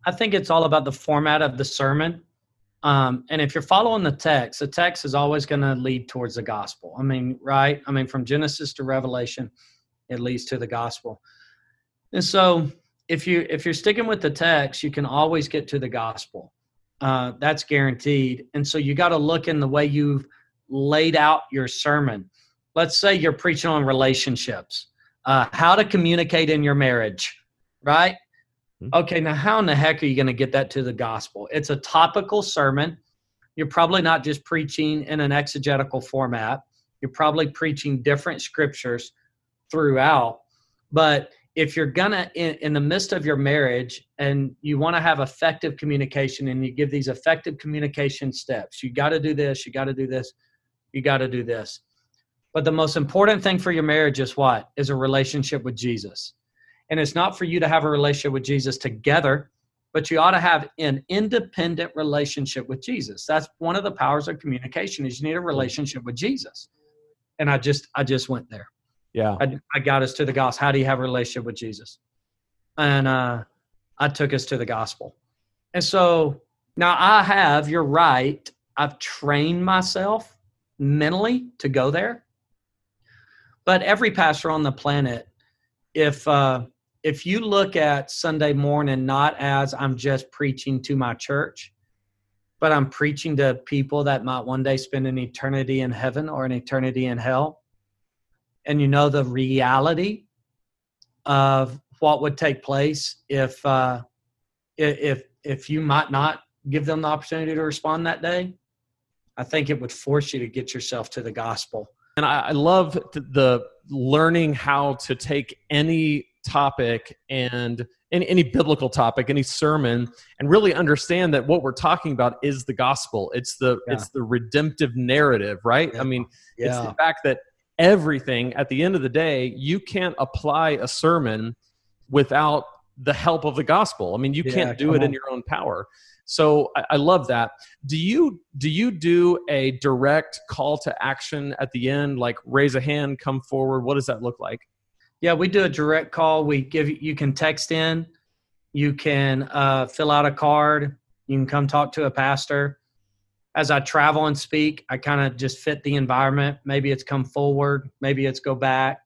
I think it's all about the format of the sermon. Um, and if you're following the text, the text is always going to lead towards the gospel. I mean, right? I mean, from Genesis to Revelation, it leads to the gospel. And so, if you if you're sticking with the text, you can always get to the gospel. Uh, that's guaranteed. And so, you got to look in the way you've laid out your sermon. Let's say you're preaching on relationships, uh, how to communicate in your marriage, right? Okay, now how in the heck are you going to get that to the gospel? It's a topical sermon. You're probably not just preaching in an exegetical format. You're probably preaching different scriptures throughout. But if you're to, in, in the midst of your marriage, and you want to have effective communication and you give these effective communication steps, you got to do this, you got to do this, you got to do this. But the most important thing for your marriage is what? Is a relationship with Jesus. And it's not for you to have a relationship with Jesus together, but you ought to have an independent relationship with Jesus. That's one of the powers of communication is you need a relationship with Jesus. And I just I just went there. Yeah I, I got us to the gospel. How do you have a relationship with Jesus? And uh, I took us to the gospel. And so now I have, you're right, I've trained myself mentally to go there. But every pastor on the planet, if uh, if you look at Sunday morning not as I'm just preaching to my church, but I'm preaching to people that might one day spend an eternity in heaven or an eternity in hell, and you know the reality of what would take place if uh, if if you might not give them the opportunity to respond that day, I think it would force you to get yourself to the gospel. and I, I love th- the learning how to take any topic and any, any biblical topic any sermon and really understand that what we're talking about is the gospel it's the Yeah. it's the redemptive narrative right Yeah. i mean it's the fact that everything at the end of the day you can't apply a sermon without the help of the gospel. I mean you Yeah, can't do it in your own power. So I, I love that. Do you do you do a direct call to action at the end like raise a hand come forward? What does that look like? Yeah, we do a direct call. We give you, you can text in, you can uh, fill out a card, you can come talk to a pastor. As I travel and speak, I kind of just fit the environment. Maybe it's come forward, maybe it's go back.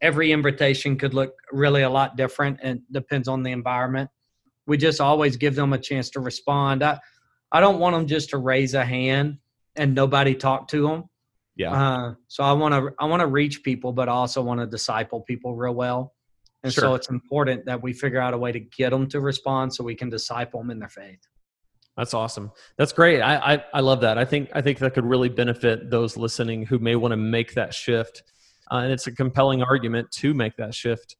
Every invitation could look really a lot different and depends on the environment. We just always give them a chance to respond. I, I don't want them just to raise a hand and nobody talk to them. Yeah. Uh, so I want to I want to reach people, but I also want to disciple people real well. And Sure. so it's important that we figure out a way to get them to respond, so we can disciple them in their faith. That's awesome. That's great. I, I I love that. I think I think that could really benefit those listening who may want to make that shift, uh, and it's a compelling argument to make that shift.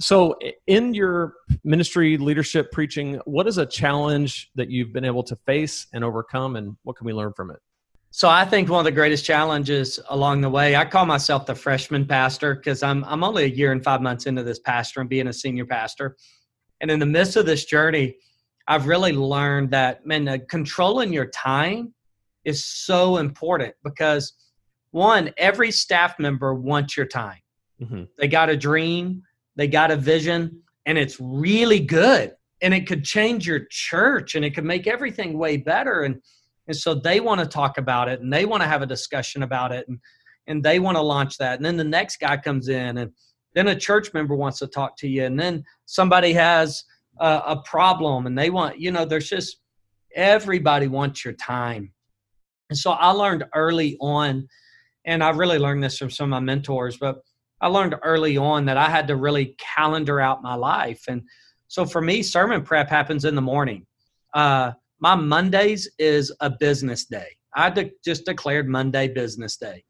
So, in your ministry, leadership, preaching, what is a challenge that you've been able to face and overcome, and what can we learn from it? So I think one of the greatest challenges along the way, I call myself the freshman pastor because I'm I'm only a year and five months into this pastor and being a senior pastor. And in the midst of this journey, I've really learned that man, uh, controlling your time is so important because one, every staff member wants your time. hmm They got a dream, they got a vision, and it's really good. And it could change your church and it could make everything way better. And and so they want to talk about it and they want to have a discussion about it and and they want to launch that. And then the next guy comes in and then a church member wants to talk to you and then somebody has a, a problem and they want, you know, there's just everybody wants your time. And so I learned early on, and I really learned this from some of my mentors, but I learned early on that I had to really calendar out my life. And so for me, sermon prep happens in the morning. Uh, my Mondays is a business day. I de- just declared Monday business day.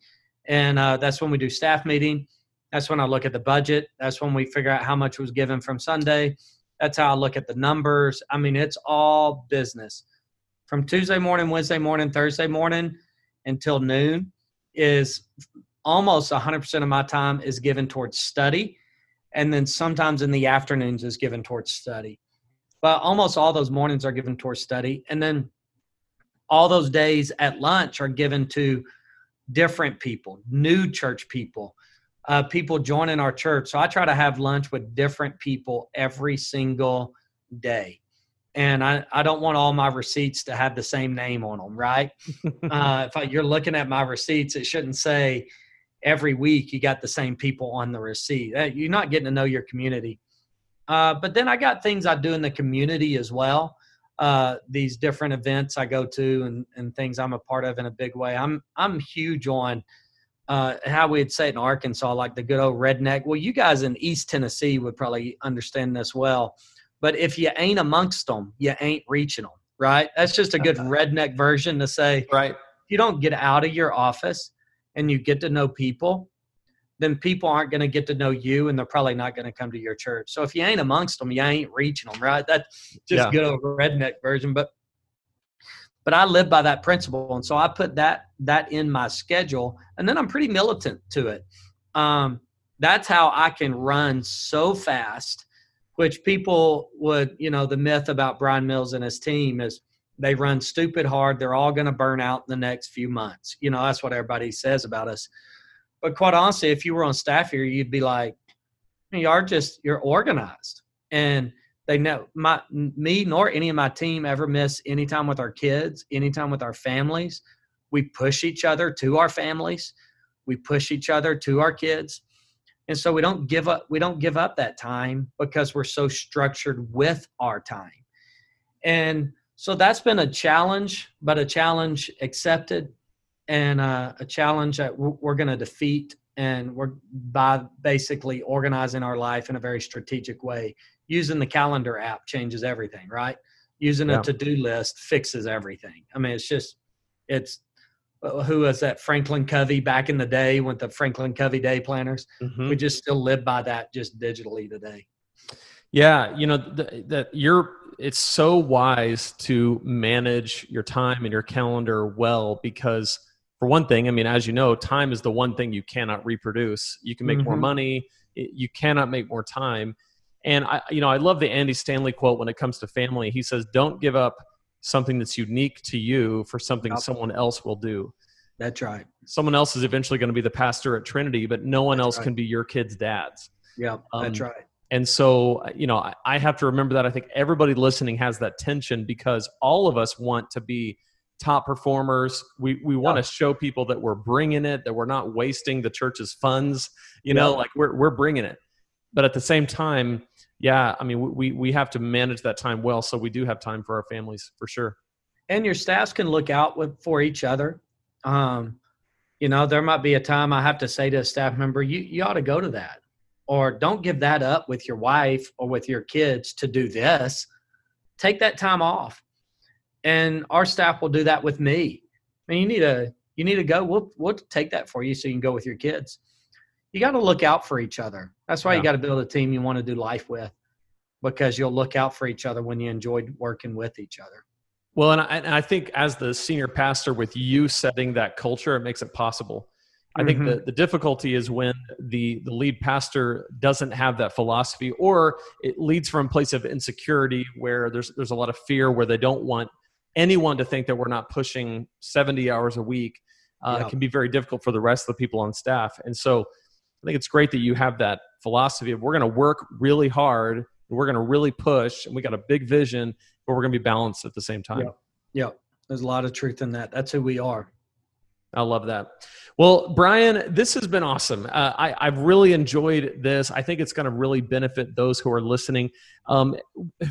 And uh, that's when we do staff meeting. That's when I look at the budget. That's when we figure out how much was given from Sunday. That's how I look at the numbers. I mean, it's all business. From Tuesday morning, Wednesday morning, Thursday morning until noon is almost 100% of my time is given towards study. And then sometimes in the afternoons is given towards study. But almost all those mornings are given towards study. And then all those days at lunch are given to different people, new church people, uh, people joining our church. So I try to have lunch with different people every single day. And I, I don't want all my receipts to have the same name on them, right? (laughs) uh, if I, you're looking at my receipts, it shouldn't say every week you got the same people on the receipt. You're not getting to know your community. Uh, but then I got things I do in the community as well. Uh, these different events I go to and, and things I'm a part of in a big way. I'm I'm huge on uh, how we'd say it in Arkansas, like the good old redneck. Well, you guys in East Tennessee would probably understand this well. But if you ain't amongst them, you ain't reaching them, right? That's just a good redneck version to say Right. if you don't get out of your office and you get to know people, then people aren't going to get to know you and they're probably not going to come to your church. So if you ain't amongst them, you ain't reaching them, right? That's just Yeah. good old redneck version. But but I live by that principle. And so I put that that in my schedule and then I'm pretty militant to it. Um, that's how I can run so fast, which people would, you know, the myth about Brian Mills and his team is they run stupid hard. They're all going to burn out in the next few months. You know, that's what everybody says about us. But quite honestly, if you were on staff here, you'd be like, you are just you're organized, and they know my me nor any of my team ever miss any time with our kids, any time with our families. We push each other to our families. We push each other to our kids. And so we don't give up we don't give up that time because we're so structured with our time. And so that's been a challenge, but a challenge accepted and uh, a challenge that we're, we're going to defeat and we're by basically organizing our life in a very strategic way using the calendar app changes everything right using Yeah. a to-do list fixes everything i mean it's just it's uh, who was that franklin covey back in the day with the franklin covey day planners Mhm. we just still live by that just digitally today Yeah, you know that you're. It's so wise to manage your time and your calendar well because, for one thing, I mean, as you know, time is the one thing you cannot reproduce. You can make more Mhm. money, you cannot make more time. And I, you know, I love the Andy Stanley quote when it comes to family. He says, "Don't give up something that's unique to you for something someone else will do." That's right. Someone else is eventually going to be the pastor at Trinity, but no one That's else right. can be your kids' dads. Yeah, that's Um, right. And so, you know, I- I have to remember that. I think everybody listening has that tension because all of us want to be top performers. We we want to show people that we're bringing it, that we're not wasting the church's funds. You know, like we're we're bringing it. But at the same time, yeah, I mean, we we have to manage that time well, so we do have time for our families for sure. and your staffs can look out with, for each other. Um, you know, there might be a time I have to say to a staff member, you, you ought to go to that. Or don't give that up with your wife or with your kids to do this. Take that time off. And our staff will do that with me. I mean, you need to you need to go. We'll we'll take that for you so you can go with your kids. You got to look out for each other. That's why Yeah. you got to build a team you want to do life with, because you'll look out for each other when you enjoyed working with each other. Well, and I, and I think as the senior pastor, with you setting that culture, it makes it possible. I think Mhm. the, the difficulty is when the, the lead pastor doesn't have that philosophy, or it leads from a place of insecurity where there's there's a lot of fear where they don't want anyone to think that we're not pushing 70 hours a week. Uh, Yeah. Can be very difficult for the rest of the people on staff, and so I think it's great that you have that philosophy of we're going to work really hard, and we're going to really push, and we got a big vision, but we're going to be balanced at the same time. Yeah. Yeah, there's a lot of truth in that. That's who we are. I love that. Well, Brian, this has been awesome. Uh, I, I've really enjoyed this. I think it's going to really benefit those who are listening. Um,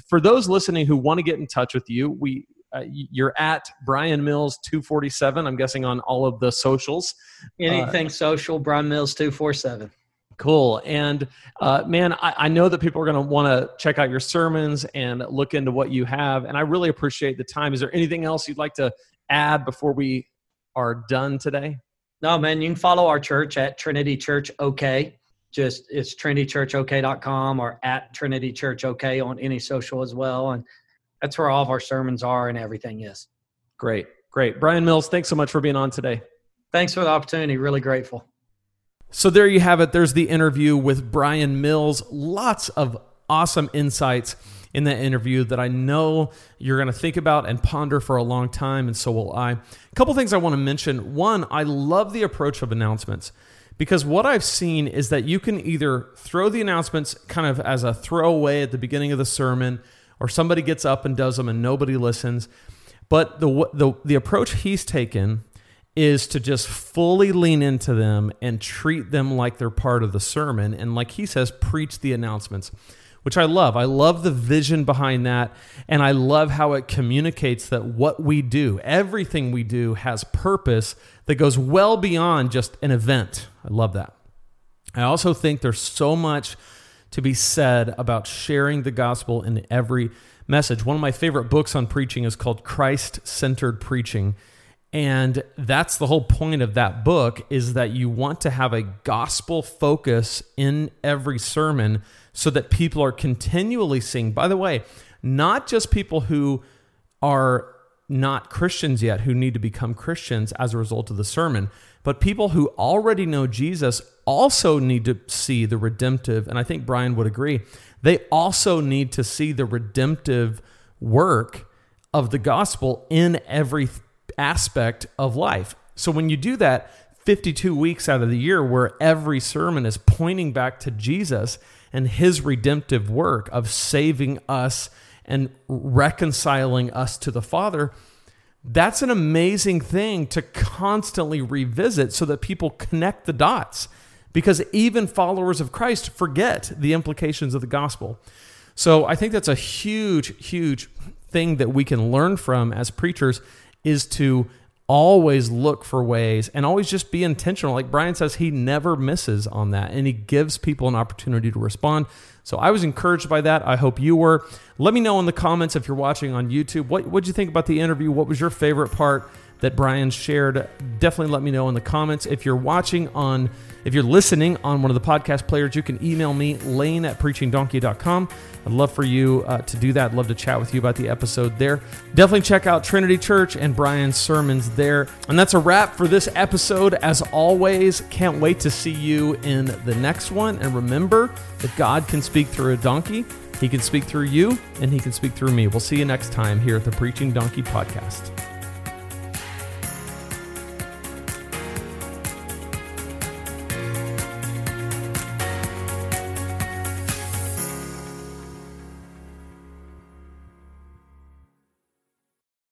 for those listening who want to get in touch with you, we uh, you're at Brian Mills 247. I'm guessing on all of the socials. Anything social, Brian Mills two four seven. Cool. And uh, man, I, I know that people are going to want to check out your sermons and look into what you have. And I really appreciate the time. Is there anything else you'd like to add before we are done today? No, man, you can follow our church at Trinity Church OK. Just it's trinitychurchok.com or at Trinity Church OK on any social as well. And that's where all of our sermons are and everything is. Great. Great. Brian Mills, thanks so much for being on today. Thanks for the opportunity. Really grateful. So there you have it. There's the interview with Brian Mills. Lots of awesome insights in that interview that I know you're going to think about and ponder for a long time, and so will I. A couple things I want to mention. One, I love the approach of announcements because what I've seen is that you can either throw the announcements kind of as a throwaway at the beginning of the sermon, or somebody gets up and does them and nobody listens. But the the the approach he's taken is to just fully lean into them and treat them like they're part of the sermon and like he says preach the announcements which I love. I love the vision behind that and I love how it communicates that what we do, everything we do has purpose that goes well beyond just an event. I love that. I also think there's so much to be said about sharing the gospel in every message. One of my favorite books on preaching is called Christ Centered Preaching. And that's the whole point of that book is that you want to have a gospel focus in every sermon so that people are continually seeing. By the way, not just people who are not Christians yet who need to become Christians as a result of the sermon, but people who already know Jesus also need to see the redemptive, and I think Brian would agree, they also need to see the redemptive work of the gospel in every aspect of life. So when you do that 52 weeks out of the year, where every sermon is pointing back to Jesus and his redemptive work of saving us and reconciling us to the Father, that's an amazing thing to constantly revisit so that people connect the dots because even followers of Christ forget the implications of the gospel. So I think that's a huge, huge thing that we can learn from as preachers is to always look for ways and always just be intentional. Like Brian says, he never misses on that and he gives people an opportunity to respond. So I was encouraged by that. I hope you were. Let me know in the comments if you're watching on YouTube. What did you think about the interview? What was your favorite part that Brian shared? Definitely let me know in the comments. If you're watching on, if you're listening on one of the podcast players, you can email me, lane at preachingdonkey.com. I'd love for you uh, to do that. I'd love to chat with you about the episode there. Definitely check out Trinity Church and Brian's sermons there. And that's a wrap for this episode. As always, can't wait to see you in the next one. And remember that God can speak through a donkey, He can speak through you, and He can speak through me. We'll see you next time here at the Preaching Donkey Podcast.